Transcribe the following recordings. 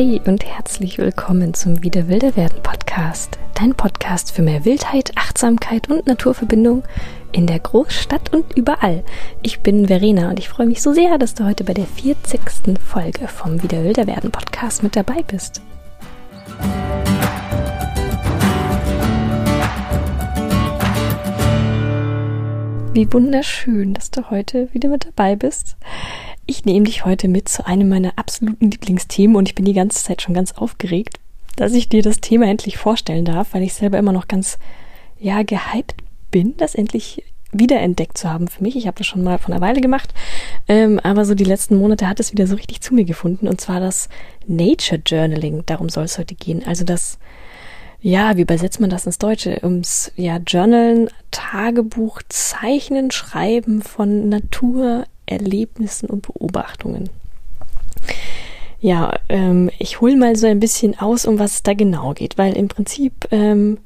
Hi und herzlich willkommen zum Wieder Wilder werden Podcast. Dein Podcast für mehr Wildheit, Achtsamkeit und Naturverbindung in der Großstadt und überall. Ich bin Verena und ich freue mich so sehr, dass du heute bei der 40. Folge vom Wieder Wilder werden Podcast mit dabei bist. Wie wunderschön, dass du heute wieder mit dabei bist. Ich nehme dich heute mit zu einem meiner absoluten Lieblingsthemen und ich bin die ganze Zeit schon ganz aufgeregt, dass ich dir das Thema endlich vorstellen darf, weil ich selber immer noch ganz, ja, gehypt bin, das endlich wiederentdeckt zu haben für mich. Ich habe das schon mal vor einer Weile gemacht, ähm, aber so die letzten Monate hat es wieder so richtig zu mir gefunden und zwar das Nature Journaling. Darum soll es heute gehen. Also das, ja, wie übersetzt man das ins Deutsche? Ums, ja, Journalen, Tagebuch, Zeichnen, Schreiben von Natur, Erlebnissen und Beobachtungen. Ja, ähm, ich hole mal so ein bisschen aus, um was es da genau geht, weil im Prinzip, ähm,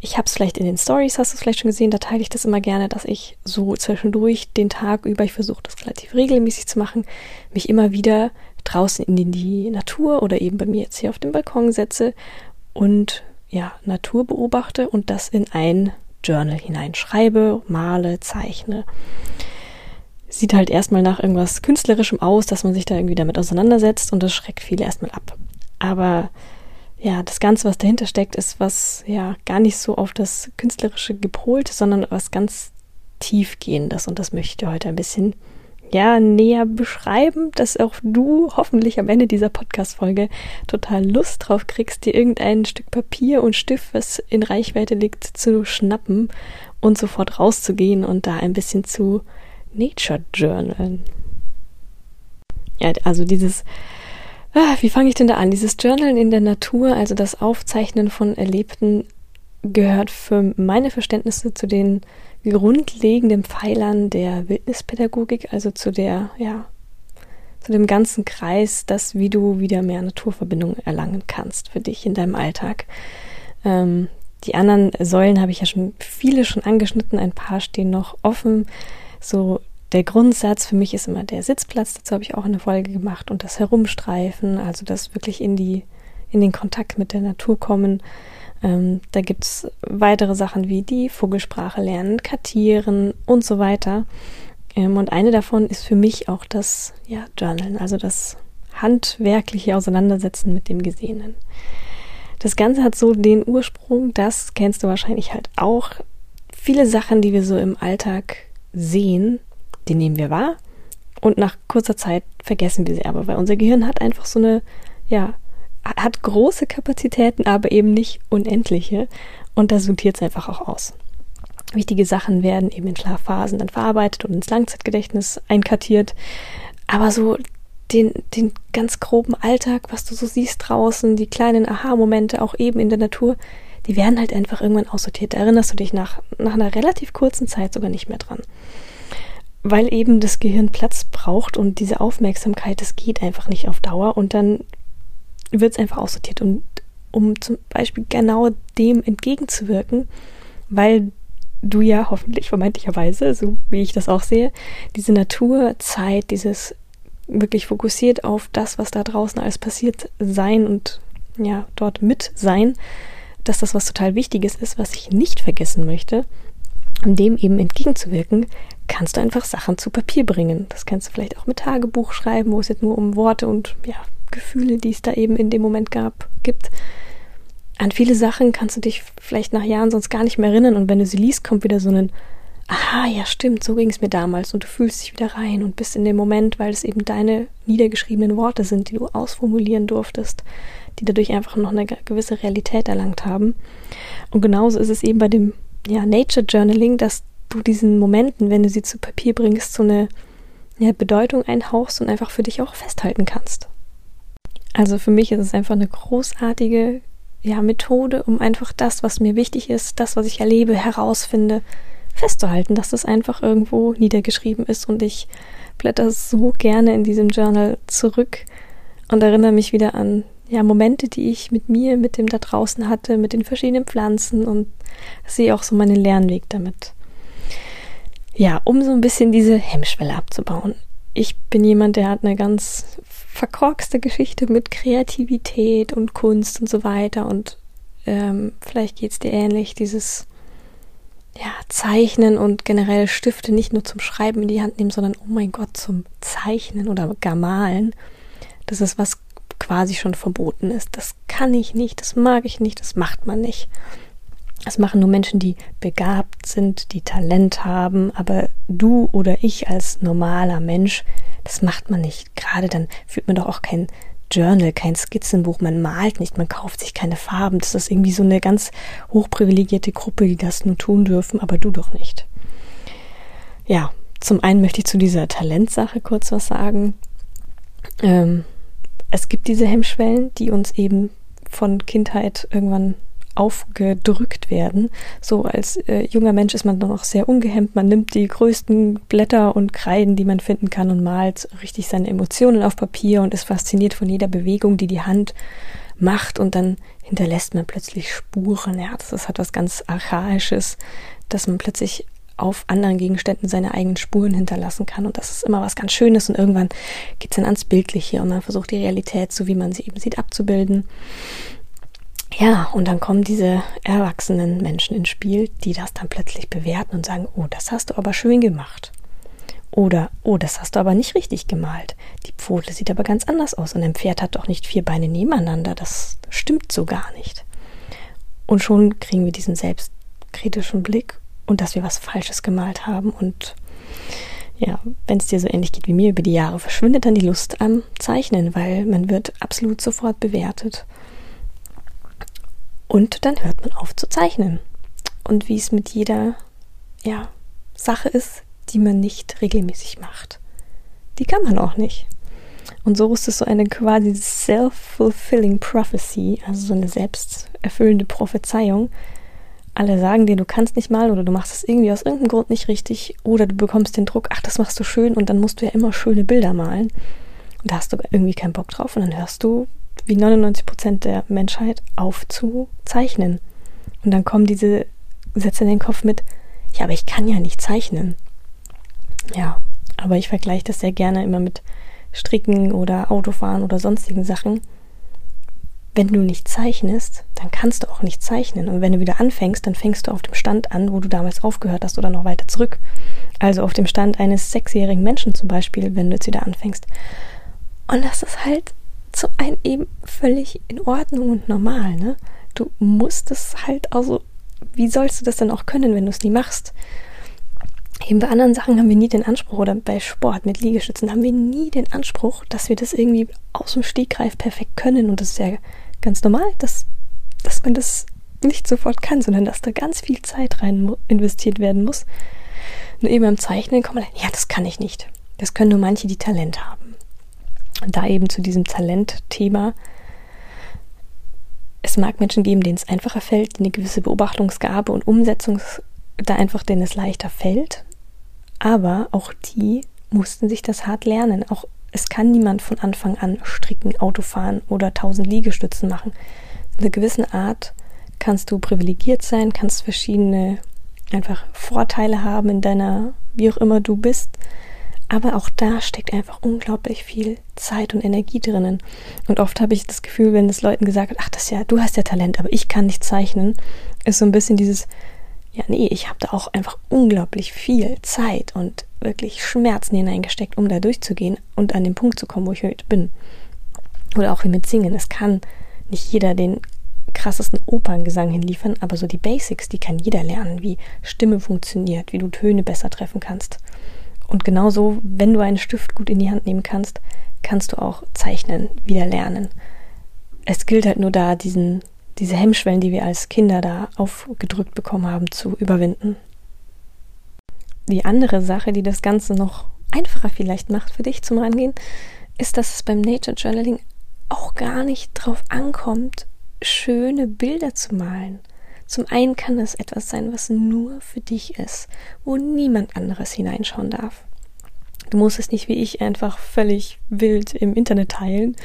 ich habe es vielleicht in den Stories, hast du es vielleicht schon gesehen, da teile ich das immer gerne, dass ich so zwischendurch den Tag über, ich versuche das relativ regelmäßig zu machen, mich immer wieder draußen in die, Natur oder eben bei mir jetzt hier auf dem Balkon setze und ja, Natur beobachte und das in ein Journal hineinschreibe, male, zeichne sieht halt erstmal nach irgendwas Künstlerischem aus, dass man sich da irgendwie damit auseinandersetzt und das schreckt viele erstmal ab. Aber ja, das Ganze, was dahinter steckt, ist was ja gar nicht so auf das Künstlerische gepolt, sondern was ganz tiefgehendes und das möchte ich heute ein bisschen ja näher beschreiben, dass auch du hoffentlich am Ende dieser Podcast-Folge total Lust drauf kriegst, dir irgendein Stück Papier und Stift, was in Reichweite liegt, zu schnappen und sofort rauszugehen und da ein bisschen zu Nature Journal. Ja, also dieses, ah, wie fange ich denn da an? Dieses Journalen in der Natur, also das Aufzeichnen von Erlebten, gehört für meine Verständnisse zu den grundlegenden Pfeilern der Wildnispädagogik, also zu der, ja, zu dem ganzen Kreis, das, wie du wieder mehr Naturverbindung erlangen kannst für dich in deinem Alltag. Ähm, die anderen Säulen habe ich ja schon viele schon angeschnitten, ein paar stehen noch offen so der Grundsatz für mich ist immer der Sitzplatz, dazu habe ich auch eine Folge gemacht und das Herumstreifen, also das wirklich in die, in den Kontakt mit der Natur kommen. Ähm, da gibt es weitere Sachen wie die Vogelsprache lernen, kartieren und so weiter. Ähm, und eine davon ist für mich auch das ja, Journalen, also das handwerkliche Auseinandersetzen mit dem Gesehenen. Das Ganze hat so den Ursprung, das kennst du wahrscheinlich halt auch. Viele Sachen, die wir so im Alltag sehen, die nehmen wir wahr. Und nach kurzer Zeit vergessen wir sie aber, weil unser Gehirn hat einfach so eine, ja, hat große Kapazitäten, aber eben nicht unendliche. Und da sortiert es einfach auch aus. Wichtige Sachen werden eben in Schlafphasen dann verarbeitet und ins Langzeitgedächtnis einkartiert, aber so den, den ganz groben Alltag, was du so siehst draußen, die kleinen Aha-Momente auch eben in der Natur, die werden halt einfach irgendwann aussortiert. Da erinnerst du dich nach, nach einer relativ kurzen Zeit sogar nicht mehr dran. Weil eben das Gehirn Platz braucht und diese Aufmerksamkeit, das geht einfach nicht auf Dauer und dann wird es einfach aussortiert. Und um zum Beispiel genau dem entgegenzuwirken, weil du ja hoffentlich vermeintlicherweise, so wie ich das auch sehe, diese Naturzeit, dieses wirklich fokussiert auf das, was da draußen alles passiert, sein und ja, dort mit sein, dass das was total Wichtiges ist, was ich nicht vergessen möchte. Um dem eben entgegenzuwirken, kannst du einfach Sachen zu Papier bringen. Das kannst du vielleicht auch mit Tagebuch schreiben, wo es jetzt nur um Worte und ja, Gefühle, die es da eben in dem Moment gab, gibt. An viele Sachen kannst du dich vielleicht nach Jahren sonst gar nicht mehr erinnern und wenn du sie liest, kommt wieder so ein Aha, ja stimmt, so ging es mir damals und du fühlst dich wieder rein und bist in dem Moment, weil es eben deine niedergeschriebenen Worte sind, die du ausformulieren durftest, die dadurch einfach noch eine gewisse Realität erlangt haben. Und genauso ist es eben bei dem ja, Nature Journaling, dass du diesen Momenten, wenn du sie zu Papier bringst, so eine ja, Bedeutung einhauchst und einfach für dich auch festhalten kannst. Also für mich ist es einfach eine großartige ja, Methode, um einfach das, was mir wichtig ist, das, was ich erlebe, herausfinde, festzuhalten, dass das einfach irgendwo niedergeschrieben ist und ich blätter so gerne in diesem Journal zurück und erinnere mich wieder an ja, Momente, die ich mit mir, mit dem da draußen hatte, mit den verschiedenen Pflanzen und sehe auch so meinen Lernweg damit. Ja, um so ein bisschen diese Hemmschwelle abzubauen. Ich bin jemand, der hat eine ganz verkorkste Geschichte mit Kreativität und Kunst und so weiter. Und ähm, vielleicht geht es dir ähnlich, dieses ja, Zeichnen und generell Stifte nicht nur zum Schreiben in die Hand nehmen, sondern oh mein Gott, zum Zeichnen oder gar malen. Das ist was quasi schon verboten ist. Das kann ich nicht, das mag ich nicht, das macht man nicht. Das machen nur Menschen, die begabt sind, die Talent haben, aber du oder ich als normaler Mensch, das macht man nicht. Gerade dann führt man doch auch kein Journal, kein Skizzenbuch, man malt nicht, man kauft sich keine Farben. Das ist irgendwie so eine ganz hochprivilegierte Gruppe, die das nur tun dürfen, aber du doch nicht. Ja, zum einen möchte ich zu dieser Talentsache kurz was sagen. Ähm, es gibt diese Hemmschwellen, die uns eben von Kindheit irgendwann aufgedrückt werden. So als äh, junger Mensch ist man dann noch sehr ungehemmt. Man nimmt die größten Blätter und Kreiden, die man finden kann und malt richtig seine Emotionen auf Papier und ist fasziniert von jeder Bewegung, die die Hand macht und dann hinterlässt man plötzlich Spuren. Ja, das ist halt was ganz Archaisches, dass man plötzlich auf anderen Gegenständen seine eigenen Spuren hinterlassen kann. Und das ist immer was ganz Schönes. Und irgendwann geht es dann ans Bildliche und man versucht die Realität, so wie man sie eben sieht, abzubilden. Ja, und dann kommen diese erwachsenen Menschen ins Spiel, die das dann plötzlich bewerten und sagen, oh, das hast du aber schön gemacht. Oder, oh, das hast du aber nicht richtig gemalt. Die Pfote sieht aber ganz anders aus und ein Pferd hat doch nicht vier Beine nebeneinander. Das stimmt so gar nicht. Und schon kriegen wir diesen selbstkritischen Blick und dass wir was Falsches gemalt haben. Und ja, wenn es dir so ähnlich geht wie mir über die Jahre, verschwindet dann die Lust am Zeichnen, weil man wird absolut sofort bewertet. Und dann hört man auf zu zeichnen. Und wie es mit jeder ja, Sache ist, die man nicht regelmäßig macht. Die kann man auch nicht. Und so ist es so eine quasi self-fulfilling prophecy, also so eine selbsterfüllende Prophezeiung. Alle sagen dir, du kannst nicht mal oder du machst es irgendwie aus irgendeinem Grund nicht richtig oder du bekommst den Druck, ach, das machst du schön und dann musst du ja immer schöne Bilder malen. Und da hast du irgendwie keinen Bock drauf und dann hörst du wie 99 Prozent der Menschheit auf zu zeichnen. Und dann kommen diese Sätze in den Kopf mit, ja, aber ich kann ja nicht zeichnen. Ja, aber ich vergleiche das sehr gerne immer mit Stricken oder Autofahren oder sonstigen Sachen. Wenn du nicht zeichnest, dann kannst du auch nicht zeichnen. Und wenn du wieder anfängst, dann fängst du auf dem Stand an, wo du damals aufgehört hast oder noch weiter zurück. Also auf dem Stand eines sechsjährigen Menschen zum Beispiel, wenn du jetzt wieder anfängst. Und das ist halt zu einem eben völlig in Ordnung und normal, ne? Du musst es halt, also, wie sollst du das dann auch können, wenn du es nie machst? Eben bei anderen Sachen haben wir nie den Anspruch, oder bei Sport mit Liegestützen haben wir nie den Anspruch, dass wir das irgendwie aus dem Stegreif perfekt können. Und das ist ja ganz normal, dass, dass man das nicht sofort kann, sondern dass da ganz viel Zeit rein investiert werden muss. Nur eben beim Zeichnen kommt man, ja, das kann ich nicht. Das können nur manche, die Talent haben da eben zu diesem Talentthema. Es mag Menschen geben, denen es einfacher fällt, eine gewisse Beobachtungsgabe und Umsetzung da einfach denen es leichter fällt. Aber auch die mussten sich das hart lernen. Auch es kann niemand von Anfang an stricken, Autofahren oder tausend Liegestützen machen. In einer gewissen Art kannst du privilegiert sein, kannst verschiedene einfach Vorteile haben in deiner, wie auch immer du bist. Aber auch da steckt einfach unglaublich viel Zeit und Energie drinnen. Und oft habe ich das Gefühl, wenn es Leuten gesagt wird, ach, das ja, du hast ja Talent, aber ich kann nicht zeichnen, ist so ein bisschen dieses, ja, nee, ich habe da auch einfach unglaublich viel Zeit und wirklich Schmerzen hineingesteckt, um da durchzugehen und an den Punkt zu kommen, wo ich heute bin. Oder auch wie mit Singen. Es kann nicht jeder den krassesten Operngesang hinliefern, aber so die Basics, die kann jeder lernen, wie Stimme funktioniert, wie du Töne besser treffen kannst. Und genauso, wenn du einen Stift gut in die Hand nehmen kannst, kannst du auch zeichnen wieder lernen. Es gilt halt nur da, diesen, diese Hemmschwellen, die wir als Kinder da aufgedrückt bekommen haben, zu überwinden. Die andere Sache, die das Ganze noch einfacher vielleicht macht für dich zum Rangehen, ist, dass es beim Nature Journaling auch gar nicht drauf ankommt, schöne Bilder zu malen. Zum einen kann es etwas sein, was nur für dich ist, wo niemand anderes hineinschauen darf. Du musst es nicht wie ich einfach völlig wild im Internet teilen.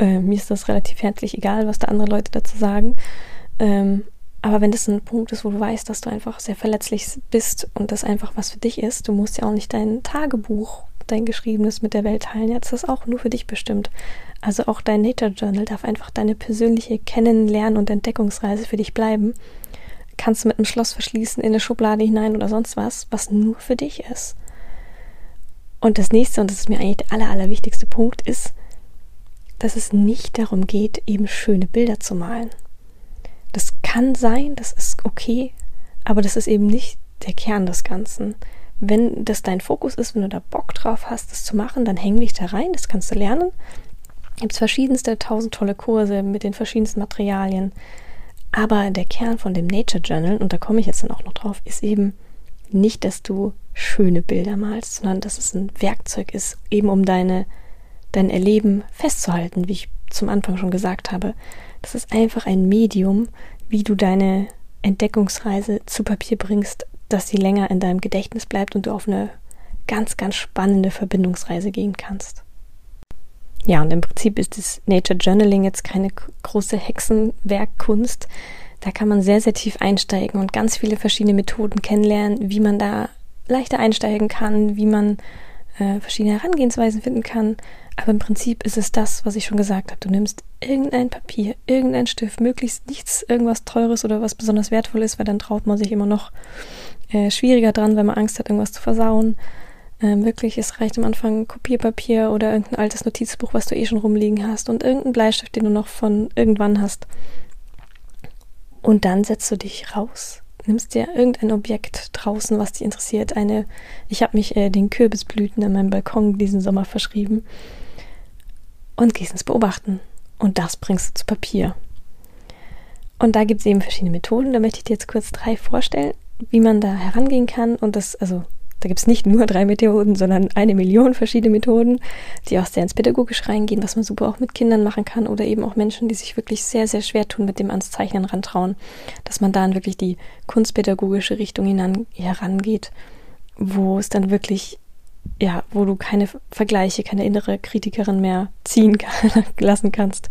Äh, mir ist das relativ herzlich egal, was da andere Leute dazu sagen. Ähm, aber wenn das ein Punkt ist, wo du weißt, dass du einfach sehr verletzlich bist und das einfach was für dich ist, du musst ja auch nicht dein Tagebuch dein Geschriebenes mit der Welt teilen. Jetzt ist das auch nur für dich bestimmt. Also auch dein Nature Journal darf einfach deine persönliche Kennenlernen- und Entdeckungsreise für dich bleiben. Kannst du mit einem Schloss verschließen, in eine Schublade hinein oder sonst was, was nur für dich ist. Und das nächste, und das ist mir eigentlich der aller, allerwichtigste Punkt, ist, dass es nicht darum geht, eben schöne Bilder zu malen. Das kann sein, das ist okay, aber das ist eben nicht der Kern des Ganzen. Wenn das dein Fokus ist, wenn du da Bock drauf hast, das zu machen, dann häng dich da rein, das kannst du lernen. Gibt verschiedenste tausend tolle Kurse mit den verschiedensten Materialien. Aber der Kern von dem Nature Journal, und da komme ich jetzt dann auch noch drauf, ist eben nicht, dass du schöne Bilder malst, sondern dass es ein Werkzeug ist, eben um deine, dein Erleben festzuhalten, wie ich zum Anfang schon gesagt habe. Das ist einfach ein Medium, wie du deine Entdeckungsreise zu Papier bringst, dass sie länger in deinem Gedächtnis bleibt und du auf eine ganz, ganz spannende Verbindungsreise gehen kannst. Ja, und im Prinzip ist das Nature Journaling jetzt keine große Hexenwerkkunst. Da kann man sehr, sehr tief einsteigen und ganz viele verschiedene Methoden kennenlernen, wie man da leichter einsteigen kann, wie man äh, verschiedene Herangehensweisen finden kann. Aber im Prinzip ist es das, was ich schon gesagt habe. Du nimmst irgendein Papier, irgendein Stift, möglichst nichts, irgendwas Teures oder was besonders wertvoll ist, weil dann traut man sich immer noch äh, schwieriger dran, wenn man Angst hat, irgendwas zu versauen. Ähm, wirklich, es reicht am Anfang Kopierpapier oder irgendein altes Notizbuch, was du eh schon rumliegen hast und irgendein Bleistift, den du noch von irgendwann hast. Und dann setzt du dich raus, nimmst dir irgendein Objekt draußen, was dich interessiert. Eine, ich habe mich äh, den Kürbisblüten an meinem Balkon diesen Sommer verschrieben und gehst ins Beobachten. Und das bringst du zu Papier. Und da gibt es eben verschiedene Methoden. Da möchte ich dir jetzt kurz drei vorstellen, wie man da herangehen kann. Und das, also da gibt es nicht nur drei Methoden, sondern eine Million verschiedene Methoden, die auch sehr ins Pädagogisch reingehen, was man super auch mit Kindern machen kann oder eben auch Menschen, die sich wirklich sehr, sehr schwer tun, mit dem ans Zeichnen rantrauen, dass man da wirklich die kunstpädagogische Richtung hinan, herangeht, wo es dann wirklich, ja, wo du keine Vergleiche, keine innere Kritikerin mehr ziehen kann, lassen kannst.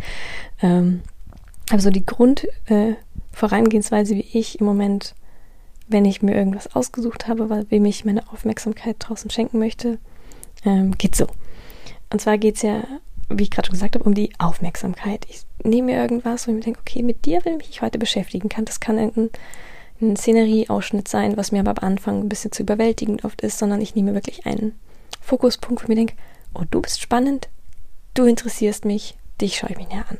Ähm, also die Grundvorangehensweise, äh, wie ich im Moment wenn ich mir irgendwas ausgesucht habe, weil wem ich meine Aufmerksamkeit draußen schenken möchte, ähm, geht so. Und zwar geht es ja, wie ich gerade schon gesagt habe, um die Aufmerksamkeit. Ich nehme mir irgendwas und ich denke, okay, mit dir will ich mich heute beschäftigen kann. Das kann irgendein ein Szenerieausschnitt sein, was mir aber am Anfang ein bisschen zu überwältigend oft ist, sondern ich nehme wirklich einen Fokuspunkt, wo ich mir denke, oh, du bist spannend, du interessierst mich, dich schaue ich mir näher an.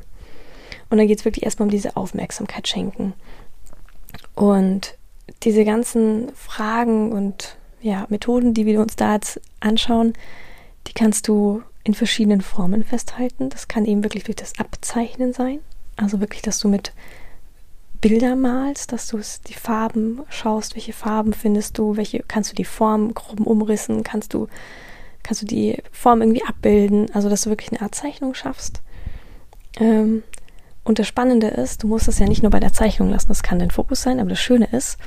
Und dann geht es wirklich erstmal um diese Aufmerksamkeit schenken. Und diese ganzen Fragen und ja, Methoden, die wir uns da jetzt anschauen, die kannst du in verschiedenen Formen festhalten. Das kann eben wirklich durch das Abzeichnen sein. Also wirklich, dass du mit Bilder malst, dass du die Farben schaust, welche Farben findest du, welche kannst du die Form groben umrissen, kannst du kannst du die Form irgendwie abbilden, also dass du wirklich eine Art Zeichnung schaffst. Ähm, und das Spannende ist, du musst es ja nicht nur bei der Zeichnung lassen, das kann dein Fokus sein, aber das Schöne ist,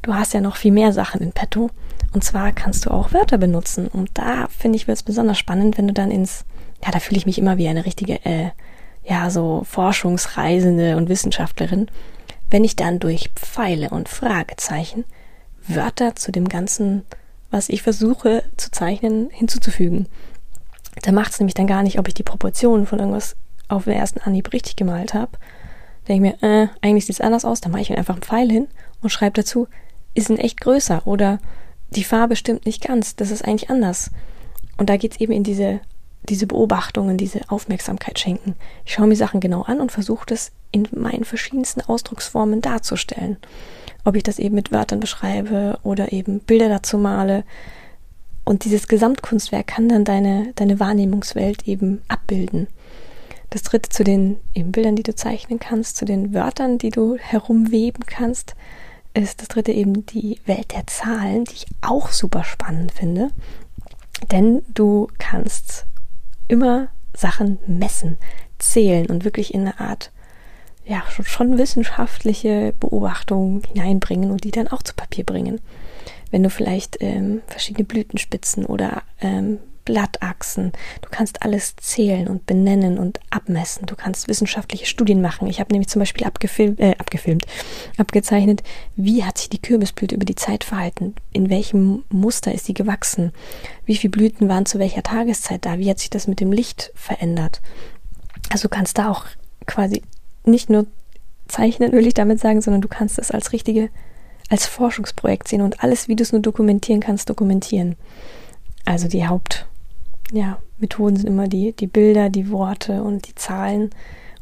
du hast ja noch viel mehr Sachen in petto. Und zwar kannst du auch Wörter benutzen. Und da finde ich, wird es besonders spannend, wenn du dann ins, ja, da fühle ich mich immer wie eine richtige, äh, ja, so Forschungsreisende und Wissenschaftlerin, wenn ich dann durch Pfeile und Fragezeichen Wörter zu dem Ganzen, was ich versuche zu zeichnen, hinzuzufügen. Da macht es nämlich dann gar nicht, ob ich die Proportionen von irgendwas auf den ersten Anhieb richtig gemalt habe, denke ich mir, äh, eigentlich sieht es anders aus, dann mache ich mir einfach einen Pfeil hin und schreibe dazu, ist ein echt größer oder die Farbe stimmt nicht ganz, das ist eigentlich anders. Und da geht es eben in diese, diese Beobachtungen, diese Aufmerksamkeit schenken. Ich schaue mir Sachen genau an und versuche das in meinen verschiedensten Ausdrucksformen darzustellen. Ob ich das eben mit Wörtern beschreibe oder eben Bilder dazu male. Und dieses Gesamtkunstwerk kann dann deine, deine Wahrnehmungswelt eben abbilden. Das dritte zu den Bildern, die du zeichnen kannst, zu den Wörtern, die du herumweben kannst, ist das dritte eben die Welt der Zahlen, die ich auch super spannend finde. Denn du kannst immer Sachen messen, zählen und wirklich in eine Art, ja, schon, schon wissenschaftliche Beobachtung hineinbringen und die dann auch zu Papier bringen. Wenn du vielleicht ähm, verschiedene Blütenspitzen oder ähm, Blattachsen, du kannst alles zählen und benennen und abmessen. Du kannst wissenschaftliche Studien machen. Ich habe nämlich zum Beispiel abgefilmt, äh, abgefilmt, abgezeichnet, wie hat sich die Kürbisblüte über die Zeit verhalten? In welchem Muster ist sie gewachsen? Wie viele Blüten waren zu welcher Tageszeit da? Wie hat sich das mit dem Licht verändert? Also du kannst da auch quasi nicht nur zeichnen, will ich damit sagen, sondern du kannst es als richtige, als Forschungsprojekt sehen und alles, wie du es nur dokumentieren kannst, dokumentieren. Also die Haupt, ja, sind immer die, die Bilder, die Worte und die Zahlen.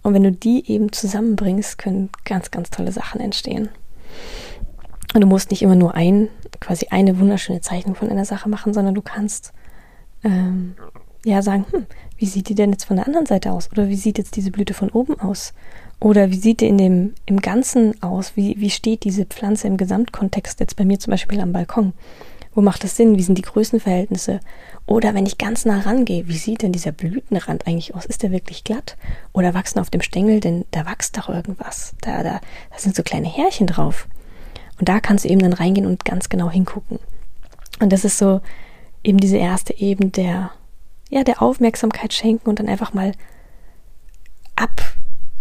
Und wenn du die eben zusammenbringst, können ganz, ganz tolle Sachen entstehen. Und du musst nicht immer nur ein, quasi eine wunderschöne Zeichnung von einer Sache machen, sondern du kannst ähm, ja sagen, hm, wie sieht die denn jetzt von der anderen Seite aus? Oder wie sieht jetzt diese Blüte von oben aus? Oder wie sieht die in dem, im Ganzen aus? Wie, wie steht diese Pflanze im Gesamtkontext jetzt bei mir zum Beispiel am Balkon? Wo macht das Sinn? Wie sind die Größenverhältnisse? Oder wenn ich ganz nah rangehe, wie sieht denn dieser Blütenrand eigentlich aus? Ist der wirklich glatt? Oder wachsen auf dem Stängel, denn da wächst doch irgendwas. Da, da, da sind so kleine Härchen drauf. Und da kannst du eben dann reingehen und ganz genau hingucken. Und das ist so eben diese erste Ebene der, ja, der Aufmerksamkeit schenken und dann einfach mal ab,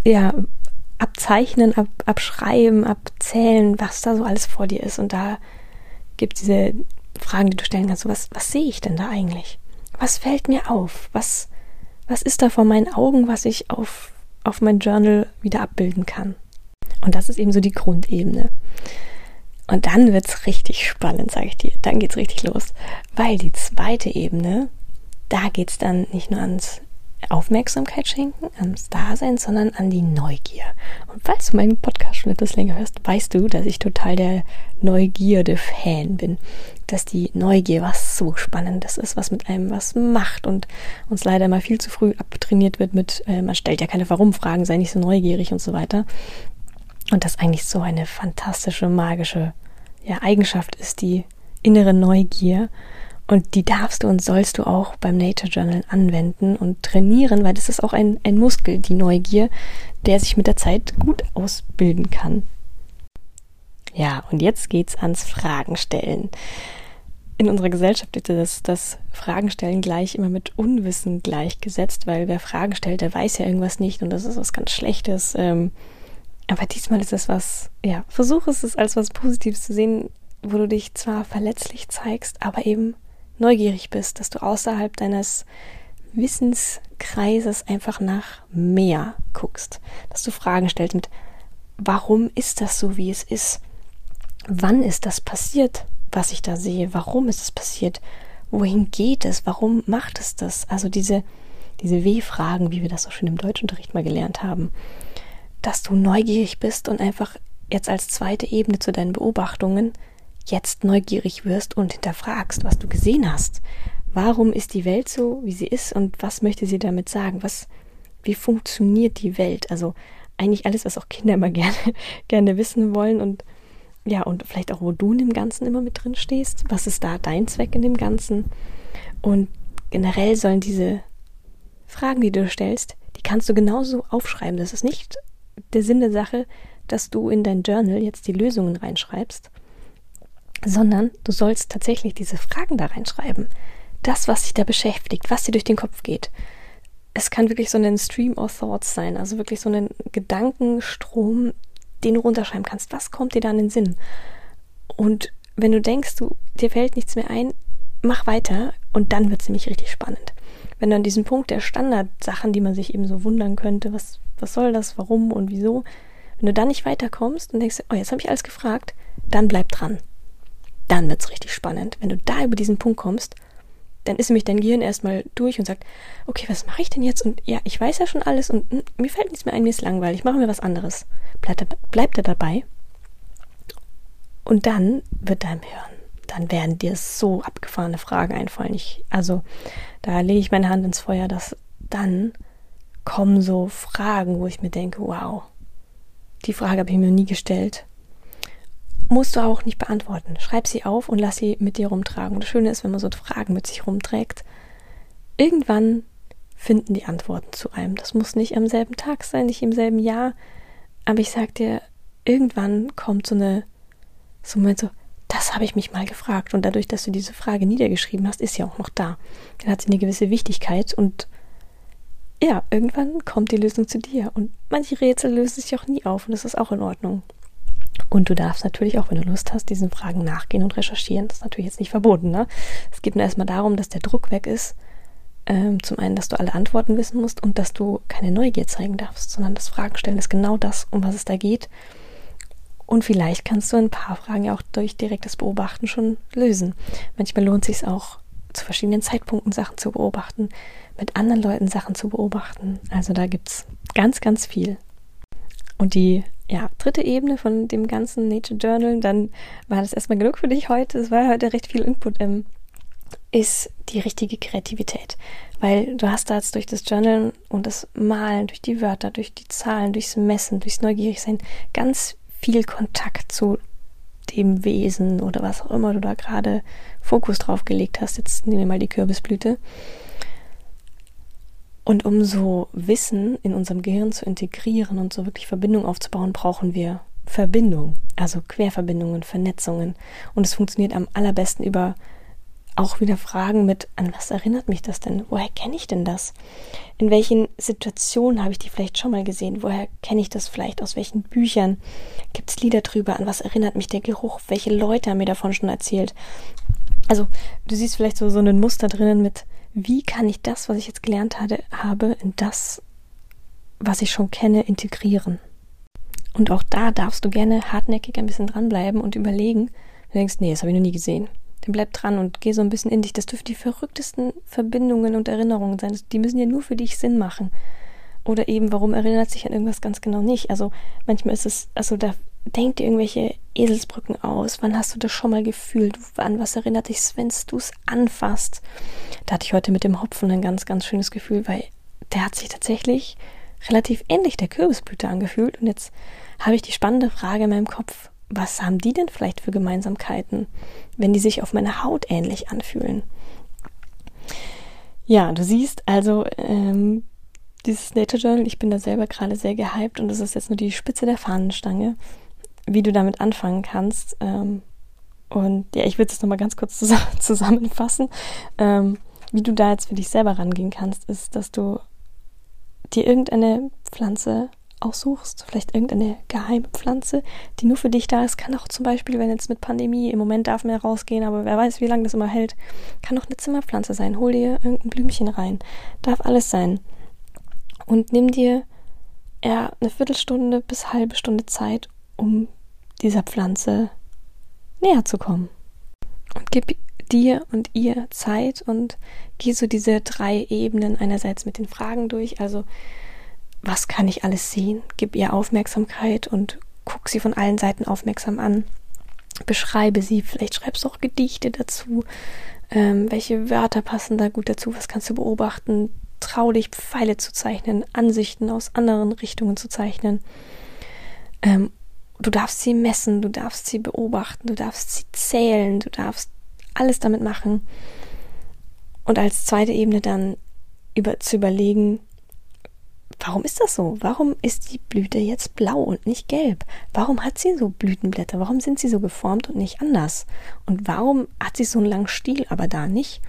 ja, abzeichnen, ab, abschreiben, abzählen, was da so alles vor dir ist. Und da gibt diese Fragen, die du stellen kannst. So, was, was sehe ich denn da eigentlich? Was fällt mir auf? Was, was ist da vor meinen Augen, was ich auf, auf mein Journal wieder abbilden kann? Und das ist eben so die Grundebene. Und dann wird es richtig spannend, sage ich dir. Dann geht es richtig los. Weil die zweite Ebene, da geht es dann nicht nur ans Aufmerksamkeit schenken, ans Dasein, sondern an die Neugier. Und falls du meinen Podcast schon etwas länger hörst, weißt du, dass ich total der Neugierde-Fan bin. Dass die Neugier was so Spannendes ist, was mit einem was macht und uns leider immer viel zu früh abtrainiert wird mit, äh, man stellt ja keine Warum-Fragen, sei nicht so neugierig und so weiter. Und das eigentlich so eine fantastische, magische ja, Eigenschaft ist, die innere Neugier. Und die darfst du und sollst du auch beim Nature Journal anwenden und trainieren, weil das ist auch ein, ein Muskel, die Neugier, der sich mit der Zeit gut ausbilden kann. Ja, und jetzt geht's ans Fragen stellen. In unserer Gesellschaft wird das, das Fragen stellen gleich immer mit Unwissen gleichgesetzt, weil wer Fragen stellt, der weiß ja irgendwas nicht und das ist was ganz Schlechtes. Ähm, aber diesmal ist es was, ja, versuche es als was Positives zu sehen, wo du dich zwar verletzlich zeigst, aber eben neugierig bist, dass du außerhalb deines Wissenskreises einfach nach mehr guckst, dass du Fragen stellst mit, warum ist das so, wie es ist? Wann ist das passiert, was ich da sehe? Warum ist es passiert? Wohin geht es? Warum macht es das? Also diese, diese W-Fragen, wie wir das so schön im Deutschunterricht mal gelernt haben, dass du neugierig bist und einfach jetzt als zweite Ebene zu deinen Beobachtungen jetzt neugierig wirst und hinterfragst, was du gesehen hast. Warum ist die Welt so, wie sie ist und was möchte sie damit sagen? Was, wie funktioniert die Welt? Also eigentlich alles, was auch Kinder immer gerne, gerne wissen wollen und ja, und vielleicht auch, wo du in dem Ganzen immer mit drin stehst. Was ist da dein Zweck in dem Ganzen? Und generell sollen diese Fragen, die du stellst, die kannst du genauso aufschreiben. Das ist nicht der Sinn der Sache, dass du in dein Journal jetzt die Lösungen reinschreibst, sondern du sollst tatsächlich diese Fragen da reinschreiben. Das, was dich da beschäftigt, was dir durch den Kopf geht. Es kann wirklich so ein Stream of Thoughts sein, also wirklich so ein Gedankenstrom, den du runterschreiben kannst. Was kommt dir da in den Sinn? Und wenn du denkst, du, dir fällt nichts mehr ein, mach weiter und dann wird es nämlich richtig spannend. Wenn du an diesem Punkt der Standardsachen, die man sich eben so wundern könnte, was, was soll das, warum und wieso, wenn du da nicht weiterkommst und denkst, oh, jetzt habe ich alles gefragt, dann bleib dran dann wird's richtig spannend. Wenn du da über diesen Punkt kommst, dann ist nämlich dein Gehirn erstmal durch und sagt, okay, was mache ich denn jetzt? Und ja, ich weiß ja schon alles und hm, mir fällt nichts mehr ein, mir ist langweilig, machen wir was anderes. Bleibt er, bleibt er dabei. Und dann wird deinem Hirn, dann werden dir so abgefahrene Fragen einfallen. Ich, also, da lege ich meine Hand ins Feuer, dass dann kommen so Fragen, wo ich mir denke, wow, die Frage habe ich mir nie gestellt musst du auch nicht beantworten. Schreib sie auf und lass sie mit dir rumtragen. Das Schöne ist, wenn man so Fragen mit sich rumträgt, irgendwann finden die Antworten zu einem. Das muss nicht am selben Tag sein, nicht im selben Jahr. Aber ich sag dir, irgendwann kommt so eine, so ein Moment so, das habe ich mich mal gefragt. Und dadurch, dass du diese Frage niedergeschrieben hast, ist sie auch noch da. Dann hat sie eine gewisse Wichtigkeit und ja, irgendwann kommt die Lösung zu dir. Und manche Rätsel lösen sich auch nie auf und das ist auch in Ordnung. Und du darfst natürlich auch, wenn du Lust hast, diesen Fragen nachgehen und recherchieren. Das ist natürlich jetzt nicht verboten. Ne? Es geht nur erstmal darum, dass der Druck weg ist. Ähm, zum einen, dass du alle Antworten wissen musst und dass du keine Neugier zeigen darfst, sondern das Fragen stellen ist genau das, um was es da geht. Und vielleicht kannst du ein paar Fragen ja auch durch direktes Beobachten schon lösen. Manchmal lohnt es sich auch, zu verschiedenen Zeitpunkten Sachen zu beobachten, mit anderen Leuten Sachen zu beobachten. Also da gibt es ganz, ganz viel. Und die ja, dritte Ebene von dem ganzen Nature Journal, dann war das erstmal genug für dich heute. Es war heute recht viel Input, ähm, ist die richtige Kreativität. Weil du hast da jetzt durch das Journal und das Malen, durch die Wörter, durch die Zahlen, durchs Messen, durchs Neugierigsein ganz viel Kontakt zu dem Wesen oder was auch immer du da gerade Fokus drauf gelegt hast. Jetzt nehmen wir mal die Kürbisblüte. Und um so Wissen in unserem Gehirn zu integrieren und so wirklich Verbindung aufzubauen, brauchen wir Verbindung, also Querverbindungen, Vernetzungen. Und es funktioniert am allerbesten über auch wieder Fragen mit, an was erinnert mich das denn? Woher kenne ich denn das? In welchen Situationen habe ich die vielleicht schon mal gesehen? Woher kenne ich das vielleicht? Aus welchen Büchern? Gibt es Lieder drüber? An was erinnert mich der Geruch? Welche Leute haben mir davon schon erzählt? Also, du siehst vielleicht so, so ein Muster drinnen mit, wie kann ich das, was ich jetzt gelernt hatte, habe, in das, was ich schon kenne, integrieren? Und auch da darfst du gerne hartnäckig ein bisschen dranbleiben und überlegen, du denkst, nee, das habe ich noch nie gesehen dann bleib dran und geh so ein bisschen in dich. Das dürfen die verrücktesten Verbindungen und Erinnerungen sein. Die müssen ja nur für dich Sinn machen. Oder eben, warum erinnert sich an irgendwas ganz genau nicht? Also manchmal ist es, also da denkt dir irgendwelche Eselsbrücken aus. Wann hast du das schon mal gefühlt? An was erinnert dich, wenn du es anfasst? Da hatte ich heute mit dem Hopfen ein ganz, ganz schönes Gefühl, weil der hat sich tatsächlich relativ ähnlich der Kürbisblüte angefühlt. Und jetzt habe ich die spannende Frage in meinem Kopf, was haben die denn vielleicht für Gemeinsamkeiten, wenn die sich auf meiner Haut ähnlich anfühlen? Ja, du siehst also ähm, dieses Nature Journal, ich bin da selber gerade sehr gehypt und das ist jetzt nur die Spitze der Fahnenstange, wie du damit anfangen kannst. Ähm, und ja, ich würde es nochmal ganz kurz zusammenfassen. Ähm, wie du da jetzt für dich selber rangehen kannst, ist, dass du dir irgendeine Pflanze aussuchst, vielleicht irgendeine geheime Pflanze, die nur für dich da ist, kann auch zum Beispiel, wenn jetzt mit Pandemie, im Moment darf man ja rausgehen, aber wer weiß, wie lange das immer hält, kann auch eine Zimmerpflanze sein. Hol dir irgendein Blümchen rein. Darf alles sein. Und nimm dir ja eine Viertelstunde bis halbe Stunde Zeit, um dieser Pflanze näher zu kommen. Und gib dir und ihr Zeit und geh so diese drei Ebenen einerseits mit den Fragen durch, also was kann ich alles sehen? Gib ihr Aufmerksamkeit und guck sie von allen Seiten aufmerksam an. Beschreibe sie, vielleicht schreibst du auch Gedichte dazu. Ähm, welche Wörter passen da gut dazu? Was kannst du beobachten? Trau dich, Pfeile zu zeichnen, Ansichten aus anderen Richtungen zu zeichnen. Ähm, du darfst sie messen, du darfst sie beobachten, du darfst sie zählen, du darfst alles damit machen. Und als zweite Ebene dann über, zu überlegen, Warum ist das so? Warum ist die Blüte jetzt blau und nicht gelb? Warum hat sie so Blütenblätter? Warum sind sie so geformt und nicht anders? Und warum hat sie so einen langen Stiel, aber da nicht?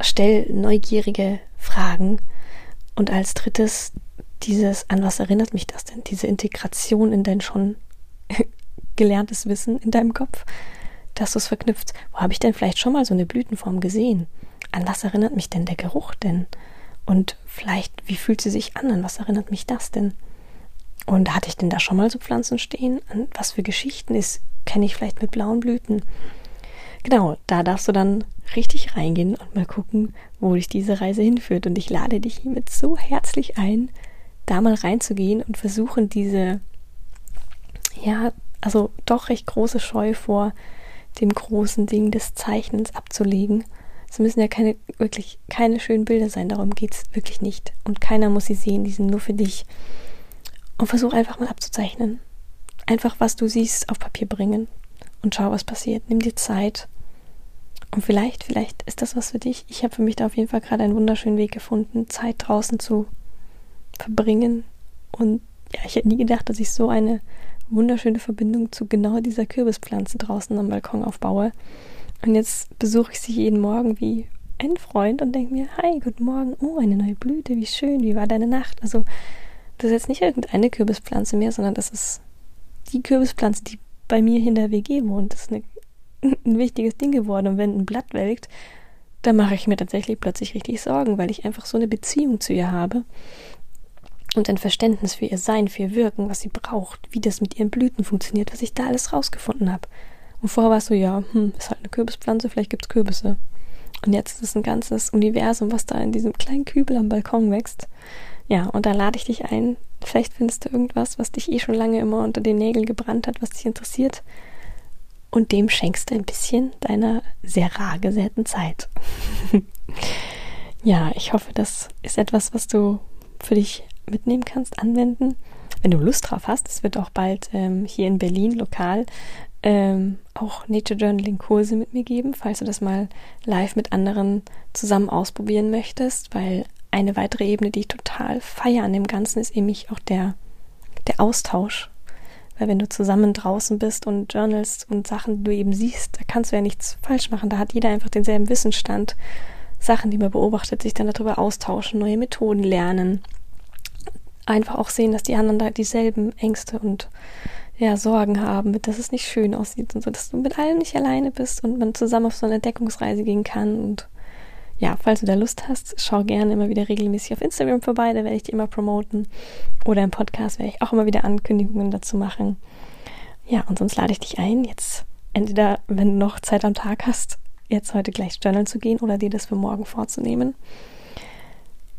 Stell neugierige Fragen. Und als drittes dieses, an was erinnert mich das denn? Diese Integration in dein schon gelerntes Wissen in deinem Kopf, dass du es verknüpft. Wo habe ich denn vielleicht schon mal so eine Blütenform gesehen? An was erinnert mich denn der Geruch denn? Und vielleicht, wie fühlt sie sich an? An was erinnert mich das denn? Und hatte ich denn da schon mal so Pflanzen stehen? An was für Geschichten ist, kenne ich vielleicht mit blauen Blüten? Genau, da darfst du dann richtig reingehen und mal gucken, wo dich diese Reise hinführt. Und ich lade dich hiermit so herzlich ein, da mal reinzugehen und versuchen, diese, ja, also doch recht große Scheu vor dem großen Ding des Zeichnens abzulegen es müssen ja keine, wirklich keine schönen Bilder sein, darum geht es wirklich nicht. Und keiner muss sie sehen, die sind nur für dich. Und versuch einfach mal abzuzeichnen. Einfach, was du siehst, auf Papier bringen und schau, was passiert. Nimm dir Zeit. Und vielleicht, vielleicht ist das was für dich. Ich habe für mich da auf jeden Fall gerade einen wunderschönen Weg gefunden, Zeit draußen zu verbringen und ja, ich hätte nie gedacht, dass ich so eine wunderschöne Verbindung zu genau dieser Kürbispflanze draußen am Balkon aufbaue. Und jetzt besuche ich sie jeden Morgen wie ein Freund und denke mir, hi, guten Morgen, oh, eine neue Blüte, wie schön, wie war deine Nacht? Also, das ist jetzt nicht irgendeine Kürbispflanze mehr, sondern das ist die Kürbispflanze, die bei mir in der WG wohnt. Das ist eine, ein wichtiges Ding geworden. Und wenn ein Blatt welkt, dann mache ich mir tatsächlich plötzlich richtig Sorgen, weil ich einfach so eine Beziehung zu ihr habe und ein Verständnis für ihr Sein, für ihr Wirken, was sie braucht, wie das mit ihren Blüten funktioniert, was ich da alles rausgefunden habe. Und vorher war es so, ja, hm, ist halt eine Kürbispflanze, vielleicht gibt es Kürbisse. Und jetzt ist es ein ganzes Universum, was da in diesem kleinen Kübel am Balkon wächst. Ja, und da lade ich dich ein. Vielleicht findest du irgendwas, was dich eh schon lange immer unter den Nägeln gebrannt hat, was dich interessiert. Und dem schenkst du ein bisschen deiner sehr rar gesäten Zeit. ja, ich hoffe, das ist etwas, was du für dich mitnehmen kannst, anwenden. Wenn du Lust drauf hast, es wird auch bald ähm, hier in Berlin lokal ähm, auch Nature Journaling Kurse mit mir geben, falls du das mal live mit anderen zusammen ausprobieren möchtest, weil eine weitere Ebene, die ich total feiere an dem Ganzen, ist eben auch der, der Austausch. Weil wenn du zusammen draußen bist und journalst und Sachen, die du eben siehst, da kannst du ja nichts falsch machen. Da hat jeder einfach denselben Wissensstand. Sachen, die man beobachtet, sich dann darüber austauschen, neue Methoden lernen. Einfach auch sehen, dass die anderen da dieselben Ängste und ja, Sorgen haben, dass es nicht schön aussieht und so, dass du mit allem nicht alleine bist und man zusammen auf so eine Entdeckungsreise gehen kann. Und ja, falls du da Lust hast, schau gerne immer wieder regelmäßig auf Instagram vorbei, da werde ich die immer promoten. Oder im Podcast werde ich auch immer wieder Ankündigungen dazu machen. Ja, und sonst lade ich dich ein, jetzt entweder, wenn du noch Zeit am Tag hast, jetzt heute gleich journalen zu gehen oder dir das für morgen vorzunehmen.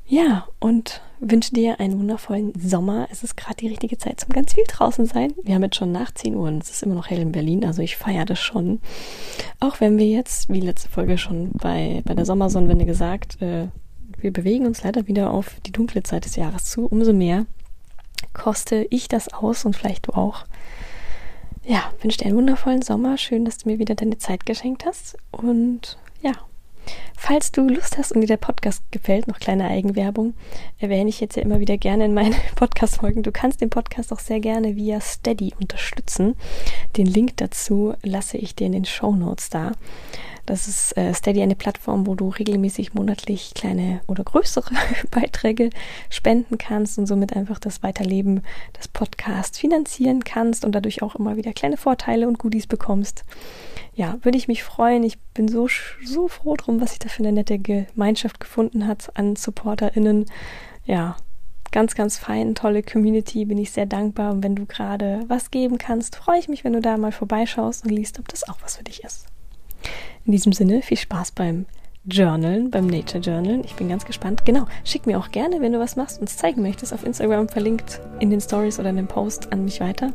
Ja, und wünsche dir einen wundervollen Sommer. Es ist gerade die richtige Zeit zum ganz viel draußen sein. Wir haben jetzt schon nach 10 Uhr und es ist immer noch hell in Berlin, also ich feiere das schon. Auch wenn wir jetzt, wie letzte Folge schon bei, bei der Sommersonnenwende gesagt, äh, wir bewegen uns leider wieder auf die dunkle Zeit des Jahres zu. Umso mehr koste ich das aus und vielleicht du auch. Ja, wünsche dir einen wundervollen Sommer. Schön, dass du mir wieder deine Zeit geschenkt hast. Und ja, Falls du Lust hast und dir der Podcast gefällt, noch kleine Eigenwerbung, erwähne ich jetzt ja immer wieder gerne in meinen Podcast-Folgen. Du kannst den Podcast auch sehr gerne via Steady unterstützen. Den Link dazu lasse ich dir in den Show Notes da. Das ist äh, Steady eine Plattform, wo du regelmäßig monatlich kleine oder größere Beiträge spenden kannst und somit einfach das Weiterleben des Podcasts finanzieren kannst und dadurch auch immer wieder kleine Vorteile und Goodies bekommst. Ja, würde ich mich freuen. Ich bin so, so froh drum, was sich da für eine nette Gemeinschaft gefunden hat an SupporterInnen. Ja, ganz, ganz fein, tolle Community, bin ich sehr dankbar. Und wenn du gerade was geben kannst, freue ich mich, wenn du da mal vorbeischaust und liest, ob das auch was für dich ist. In diesem Sinne, viel Spaß beim Journalen, beim Nature Journalen. Ich bin ganz gespannt. Genau, schick mir auch gerne, wenn du was machst und es zeigen möchtest, auf Instagram verlinkt in den Stories oder in dem Post an mich weiter.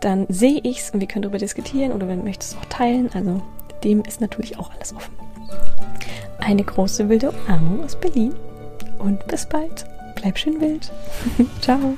Dann sehe ich es und wir können darüber diskutieren oder wenn du möchtest auch teilen. Also dem ist natürlich auch alles offen. Eine große wilde Umarmung aus Berlin und bis bald. Bleib schön wild. Ciao.